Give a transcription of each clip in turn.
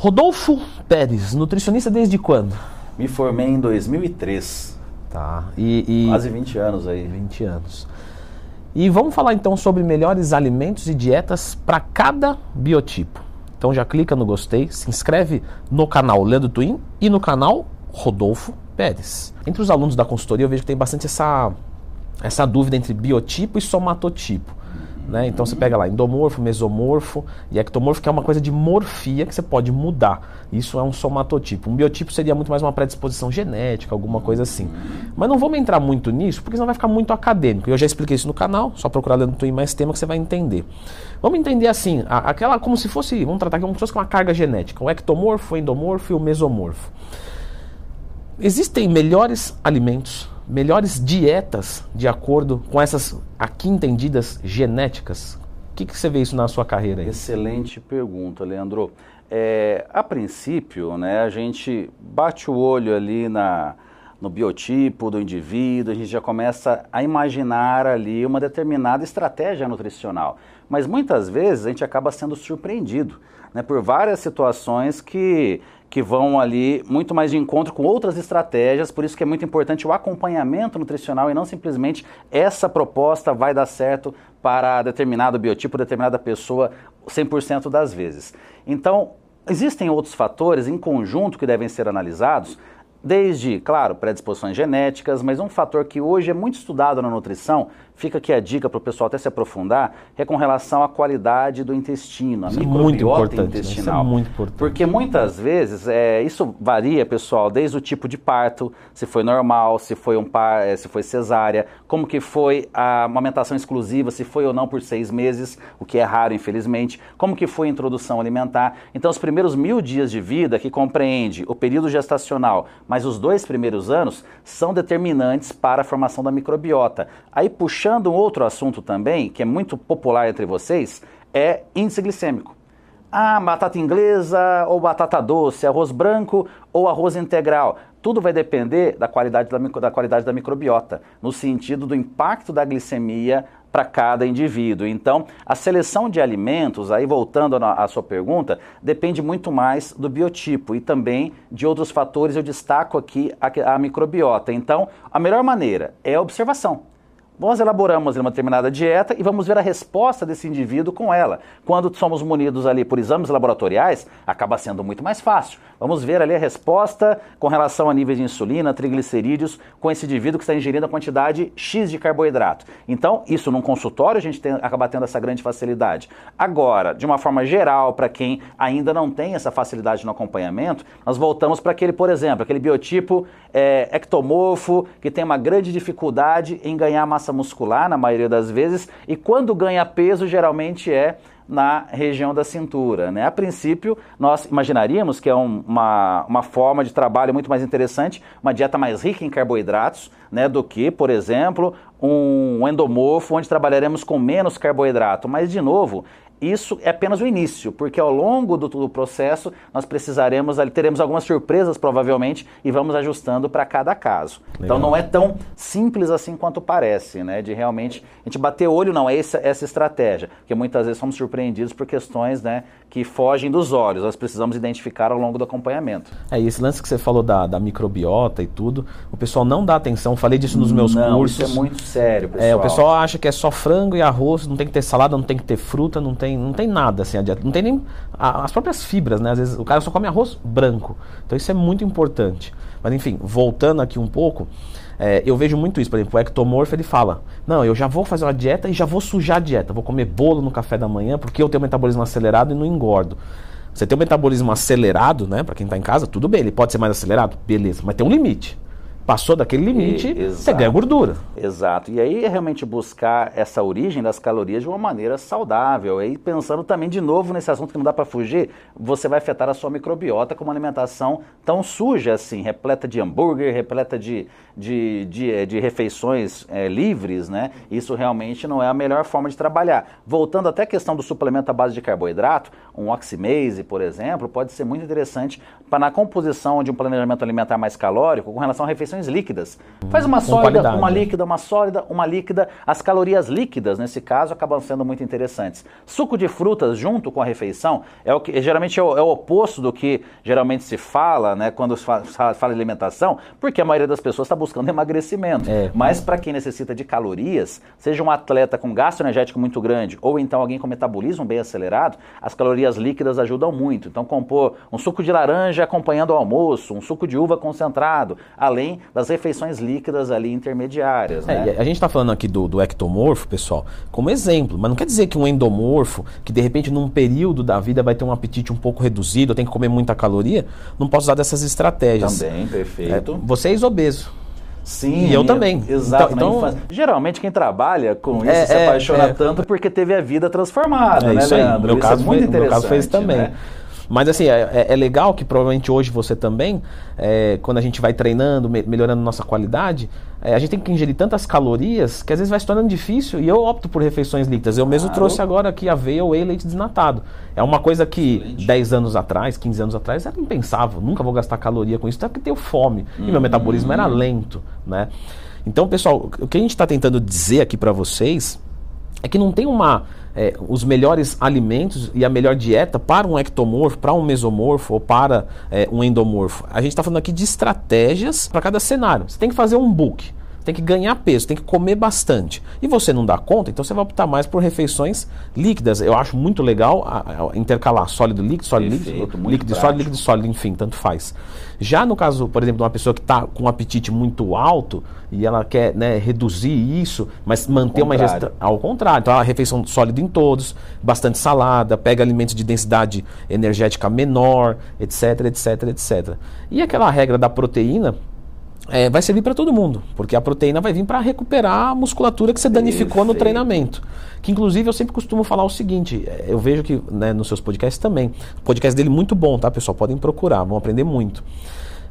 Rodolfo Pérez, nutricionista desde quando? Me formei em 2003. Tá. E, e... Quase 20 anos aí. 20 anos. E vamos falar então sobre melhores alimentos e dietas para cada biotipo. Então já clica no gostei, se inscreve no canal Leandro Twin e no canal Rodolfo Pérez. Entre os alunos da consultoria eu vejo que tem bastante essa, essa dúvida entre biotipo e somatotipo. Né? Então você pega lá endomorfo, mesomorfo e ectomorfo, que é uma coisa de morfia que você pode mudar. Isso é um somatotipo. Um biotipo seria muito mais uma predisposição genética, alguma coisa assim. Mas não vamos entrar muito nisso, porque senão vai ficar muito acadêmico. Eu já expliquei isso no canal, só procurar no Twin mais tema que você vai entender. Vamos entender assim, aquela como se fosse, vamos tratar como se fosse uma carga genética, o ectomorfo, o endomorfo e o mesomorfo. Existem melhores alimentos melhores dietas de acordo com essas aqui entendidas genéticas? O que, que você vê isso na sua carreira aí? Excelente pergunta, Leandro. É, a princípio, né, a gente bate o olho ali na, no biotipo do indivíduo, a gente já começa a imaginar ali uma determinada estratégia nutricional. Mas muitas vezes a gente acaba sendo surpreendido né, por várias situações que que vão ali muito mais de encontro com outras estratégias, por isso que é muito importante o acompanhamento nutricional e não simplesmente essa proposta vai dar certo para determinado biotipo, determinada pessoa 100% das vezes. Então, existem outros fatores em conjunto que devem ser analisados Desde, claro, predisposições genéticas, mas um fator que hoje é muito estudado na nutrição, fica aqui a dica para o pessoal até se aprofundar, é com relação à qualidade do intestino, a isso microbiota é intestinal. Né? Isso é muito importante. Porque muitas vezes é, isso varia, pessoal, desde o tipo de parto, se foi normal, se foi um par, é, se foi cesárea, como que foi a amamentação exclusiva, se foi ou não por seis meses, o que é raro, infelizmente, como que foi a introdução alimentar. Então, os primeiros mil dias de vida, que compreende o período gestacional, mas os dois primeiros anos são determinantes para a formação da microbiota. Aí, puxando um outro assunto também, que é muito popular entre vocês, é índice glicêmico. Ah, batata inglesa ou batata doce, arroz branco ou arroz integral. Tudo vai depender da qualidade da, da, qualidade da microbiota, no sentido do impacto da glicemia para cada indivíduo. Então, a seleção de alimentos, aí voltando à sua pergunta, depende muito mais do biotipo e também de outros fatores. Eu destaco aqui a, a microbiota. Então, a melhor maneira é a observação. Nós elaboramos uma determinada dieta e vamos ver a resposta desse indivíduo com ela. Quando somos munidos ali por exames laboratoriais, acaba sendo muito mais fácil. Vamos ver ali a resposta com relação a níveis de insulina, triglicerídeos, com esse indivíduo que está ingerindo a quantidade X de carboidrato. Então, isso num consultório a gente tem, acaba tendo essa grande facilidade. Agora, de uma forma geral, para quem ainda não tem essa facilidade no acompanhamento, nós voltamos para aquele, por exemplo, aquele biotipo é, ectomorfo, que tem uma grande dificuldade em ganhar massa massa muscular, na maioria das vezes, e quando ganha peso, geralmente é na região da cintura. Né? A princípio, nós imaginaríamos que é um, uma, uma forma de trabalho muito mais interessante, uma dieta mais rica em carboidratos, né, do que, por exemplo, um endomorfo, onde trabalharemos com menos carboidrato. Mas, de novo, isso é apenas o início, porque ao longo do, do processo nós precisaremos, teremos algumas surpresas provavelmente e vamos ajustando para cada caso. Então, Legal. Então não é tão simples assim quanto parece, né? De realmente a gente bater olho, não é essa, essa estratégia, porque muitas vezes somos surpreendidos por questões né, que fogem dos olhos, nós precisamos identificar ao longo do acompanhamento. É, esse lance que você falou da, da microbiota e tudo, o pessoal não dá atenção, falei disso nos meus não, cursos. Isso é muito sério, pessoal. É, o pessoal acha que é só frango e arroz, não tem que ter salada, não tem que ter fruta, não tem tem, não tem nada assim a dieta. Não tem nem a, as próprias fibras, né? Às vezes o cara só come arroz branco. Então isso é muito importante. Mas enfim, voltando aqui um pouco, é, eu vejo muito isso. Por exemplo, o ectomorfo ele fala: Não, eu já vou fazer uma dieta e já vou sujar a dieta. Vou comer bolo no café da manhã porque eu tenho metabolismo acelerado e não engordo. Você tem um metabolismo acelerado, né? Para quem está em casa, tudo bem, ele pode ser mais acelerado, beleza, mas tem um limite. Passou daquele limite, e, você ganha gordura. Exato. E aí é realmente buscar essa origem das calorias de uma maneira saudável. Aí pensando também de novo nesse assunto que não dá para fugir, você vai afetar a sua microbiota com uma alimentação tão suja assim, repleta de hambúrguer, repleta de, de, de, eh, de refeições é, livres, né? Isso realmente não é a melhor forma de trabalhar. Voltando até a questão do suplemento à base de carboidrato, um oximase, por exemplo, pode ser muito interessante para na composição de um planejamento alimentar mais calórico com relação a refeições refeições líquidas. Faz uma sólida, qualidade. uma líquida, uma sólida, uma líquida. As calorias líquidas, nesse caso, acabam sendo muito interessantes. Suco de frutas junto com a refeição é o que geralmente é o, é o oposto do que geralmente se fala, né, quando se fala, fala alimentação, porque a maioria das pessoas está buscando emagrecimento. É. Mas para quem necessita de calorias, seja um atleta com gasto energético muito grande ou então alguém com metabolismo bem acelerado, as calorias líquidas ajudam muito. Então, compor um suco de laranja acompanhando o almoço, um suco de uva concentrado, além das refeições líquidas ali intermediárias. É, né? a gente está falando aqui do, do ectomorfo, pessoal, como exemplo, mas não quer dizer que um endomorfo, que de repente num período da vida vai ter um apetite um pouco reduzido, tem que comer muita caloria, não posso usar dessas estratégias. Também, É, perfeito. você é obeso. Sim, E eu também. Exato. Então- então-. Geralmente quem trabalha com isso É, se é, apaixona é. tanto porque teve a vida transformada, É né. Leandro? Meu isso caso, é muito foi, no meu interessante. caso foi isso também. né? Mas assim, é, é- é legal que provavelmente hoje você também, é, quando a gente vai treinando, me- melhorando nossa qualidade, é, a gente tem que ingerir tantas calorias que às vezes vai se tornando difícil e eu opto por refeições líquidas. Eu mesmo Claro. trouxe agora aqui aveia, whey, leite desnatado. É uma coisa que 10 anos atrás, 15 anos atrás, era impensável. Nunca vou gastar caloria com isso, até porque tenho fome. E Uhum. meu metabolismo era lento, né? Então, pessoal, o que a gente está tentando dizer aqui para vocês é que não tem uma é, os melhores alimentos e a melhor dieta para um ectomorfo, para um mesomorfo ou para é, um endomorfo. A gente está falando aqui de estratégias para cada cenário. Você tem que fazer um book, tem que ganhar peso, tem que comer bastante. E você não dá conta, então você vai optar mais por refeições líquidas. Eu acho muito legal a- a- intercalar sólido líquido, sólido Perfeito, líquido, líquido prático. sólido, líquido sólido, enfim, tanto faz. Já no caso, por exemplo, de uma pessoa que está com um apetite muito alto e ela quer né, reduzir isso, mas manter uma ingestão ao contrário, então a refeição sólida em todos, bastante salada, pega alimentos de densidade energética menor, etc, etc, etc. E aquela regra da proteína é, vai servir para todo mundo, porque a proteína vai vir para recuperar a musculatura que você danificou no treinamento. Que inclusive eu sempre costumo falar o seguinte, é, eu vejo que né, nos seus podcasts também, o podcast dele é muito bom, tá pessoal? Podem procurar, vão aprender muito.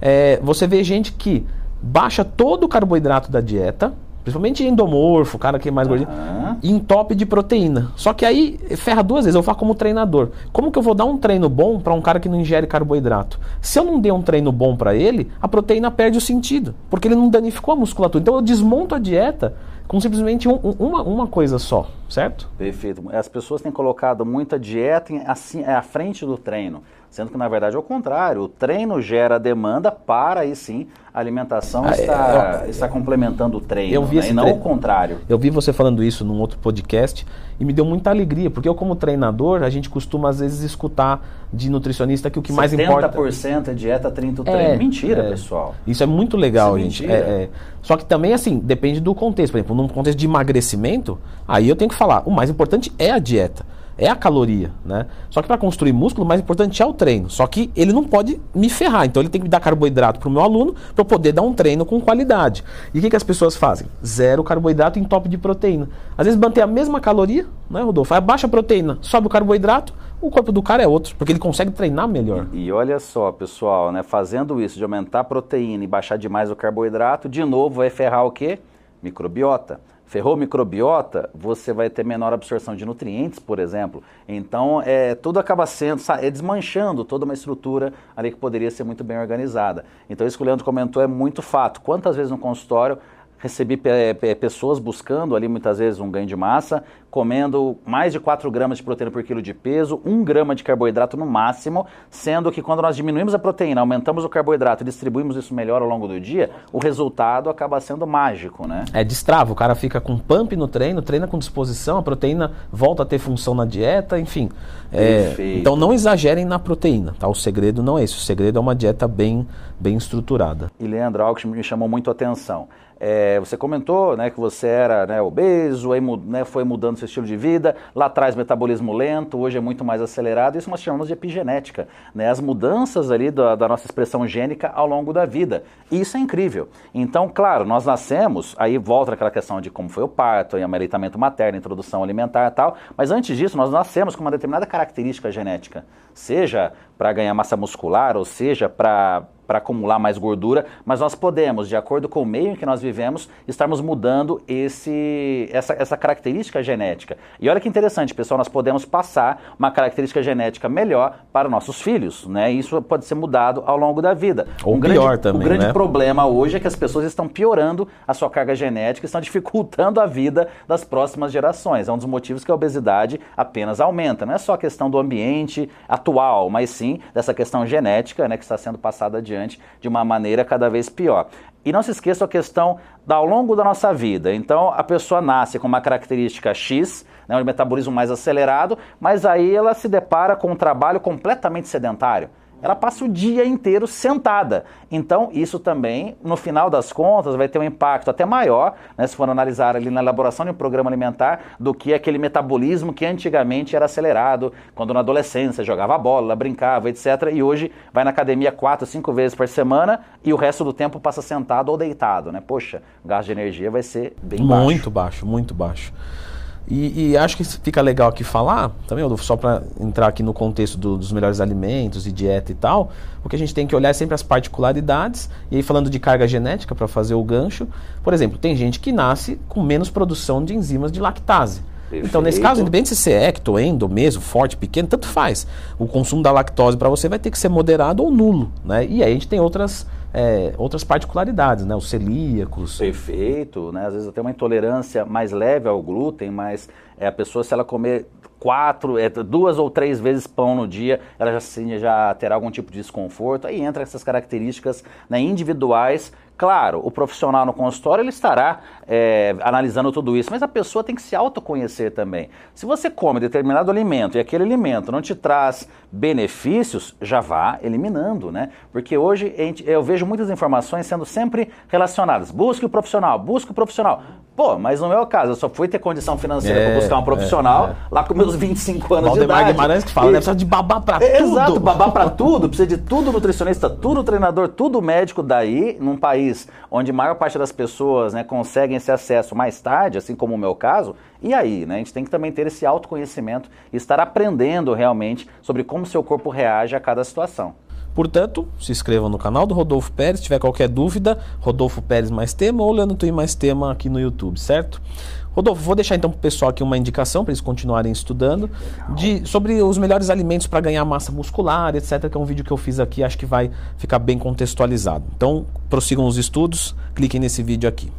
É, você vê gente que baixa todo o carboidrato da dieta, principalmente endomorfo, o cara que é mais gordinho, Aham. e entope de proteína. Só que aí ferra duas vezes, eu falo como treinador. Como que eu vou dar um treino bom para um cara que não ingere carboidrato? Se eu não der um treino bom para ele, a proteína perde o sentido, porque ele não danificou a musculatura. Então eu desmonto a dieta com simplesmente um- um- uma, uma coisa só, certo? Perfeito. As pessoas têm colocado muita dieta em- assim, é, à frente do treino, sendo que na verdade é o contrário. O treino gera demanda para aí sim a alimentação Ah, é, está, eu- está complementando o treino, eu vi né? e não treino. o contrário. Eu vi você falando isso num outro podcast e me deu muita alegria, porque eu como treinador, a gente costuma às vezes escutar de nutricionista que o que mais importa 70% é dieta, 30% o É, treino. Mentira, é. pessoal. Isso é muito legal, Isso é gente. É, é. Só que também, assim, depende do contexto. Por exemplo, num contexto de emagrecimento, aí eu tenho que falar, o mais importante é a dieta, é a caloria, né? Só que para construir músculo, o mais importante é o treino. Só que ele não pode me ferrar, então ele tem que me dar carboidrato para o meu aluno para eu poder dar um treino com qualidade. E o que, que as pessoas fazem? Zero carboidrato em top de proteína. Às vezes mantém a mesma caloria, né, Rodolfo? Aí baixa a proteína, sobe o carboidrato, o corpo do cara é outro, porque ele consegue treinar melhor. E olha só, pessoal, né, fazendo isso de aumentar a proteína e baixar demais o carboidrato, de novo vai ferrar o quê? Microbiota. Ferrou microbiota, você vai ter menor absorção de nutrientes, por exemplo. Então, é, tudo acaba sendo, é desmanchando toda uma estrutura ali que poderia ser muito bem organizada. Então, isso que o Leandro comentou é muito fato. Quantas vezes no consultório recebi pe- pe- pessoas buscando ali muitas vezes um ganho de massa, comendo mais de 4 gramas de proteína por quilo de peso, 1 grama de carboidrato no máximo, sendo que quando nós diminuímos a proteína, aumentamos o carboidrato e distribuímos isso melhor ao longo do dia, o resultado acaba sendo mágico, né? É, destrava, o cara fica com pump no treino, treina com disposição, a proteína volta a ter função na dieta, enfim. É, Perfeito. então não exagerem na proteína, tá? O segredo não é esse, o segredo é uma dieta bem, bem estruturada. E Leandro, algo que me chamou muito a atenção. É, você comentou né, que você era né, obeso, aí né, foi mudando seu estilo de vida, lá atrás metabolismo lento, hoje é muito mais acelerado, isso nós chamamos de epigenética, né, as mudanças ali da, da nossa expressão gênica ao longo da vida. E isso é incrível. Então, claro, nós nascemos, aí volta aquela questão de como foi o parto, aí, aleitamento materno, introdução alimentar e tal, mas antes disso nós nascemos com uma determinada característica genética, seja para ganhar massa muscular, ou seja, para para acumular mais gordura, mas nós podemos, de acordo com o meio em que nós vivemos, estarmos mudando esse, essa, essa característica genética. E olha que interessante, pessoal, nós podemos passar uma característica genética melhor para nossos filhos, né? Isso pode ser mudado ao longo da vida. Ou um pior grande, também, O grande né? problema hoje é que as pessoas estão piorando a sua carga genética, estão dificultando a vida das próximas gerações. É um dos motivos que a obesidade apenas aumenta. Não é só a questão do ambiente atual, mas sim dessa questão genética, né, que está sendo passada adiante de uma maneira cada vez pior. E não se esqueça a questão da, ao longo da nossa vida. Então, a pessoa nasce com uma característica X, né, um metabolismo mais acelerado, mas aí ela se depara com um trabalho completamente sedentário ela passa o dia inteiro sentada. Então, isso também, no final das contas, vai ter um impacto até maior, né, se for analisar ali na elaboração de um programa alimentar, do que aquele metabolismo que antigamente era acelerado, quando na adolescência jogava bola, brincava, etc. E hoje vai na academia quatro, cinco vezes por semana e o resto do tempo passa sentado ou deitado. Né? Poxa, o gasto de energia vai ser bem baixo. Muito baixo, muito baixo. E, e, acho que fica legal aqui falar, também, só para entrar aqui no contexto do, dos melhores alimentos e dieta e tal, porque a gente tem que olhar sempre as particularidades, e aí falando de carga genética para fazer o gancho, por exemplo, tem gente que nasce com menos produção de enzimas de lactase. Perfeito. Então, nesse caso, independente se é ecto, endo, meso, forte, pequeno, tanto faz. O consumo da lactose para você vai ter que ser moderado ou nulo, né? E aí a gente tem outras é, outras particularidades, né? Os celíacos. Perfeito, né? Às vezes até uma intolerância mais leve ao glúten, mas é, a pessoa, se ela comer quatro, é, duas ou três vezes pão no dia, ela já, assim, já terá algum tipo de desconforto. Aí entra essas características né, individuais Claro, o profissional no consultório ele estará é, analisando tudo isso, mas a pessoa tem que se autoconhecer também. Se você come determinado alimento e aquele alimento não te traz benefícios, já vá eliminando, né? Porque hoje eu vejo muitas informações sendo sempre relacionadas. Busque o profissional, busque o profissional. Pô, mas no meu caso, eu só fui ter condição financeira é, para buscar um profissional é, é. lá com meus 25 anos Valdemar de idade. Guimarães que fala, e... né? Precisa de babar para tudo. Exato, babar para tudo. Precisa de tudo nutricionista, tudo treinador, tudo médico. Daí, num país onde a maior parte das pessoas né, conseguem esse acesso mais tarde, assim como o meu caso, e aí? Né? A gente tem que também ter esse autoconhecimento e estar aprendendo realmente sobre como seu corpo reage a cada situação. Portanto, se inscreva no canal do Rodolfo Pérez. Se tiver qualquer dúvida, Rodolfo Pérez mais tema ou Leandro Twin mais tema aqui no YouTube, certo? Rodolfo, vou deixar então para o pessoal aqui uma indicação para eles continuarem estudando de, sobre os melhores alimentos para ganhar massa muscular, etc. Que é um vídeo que eu fiz aqui, acho que vai ficar bem contextualizado. Então, prossigam os estudos, cliquem nesse vídeo aqui.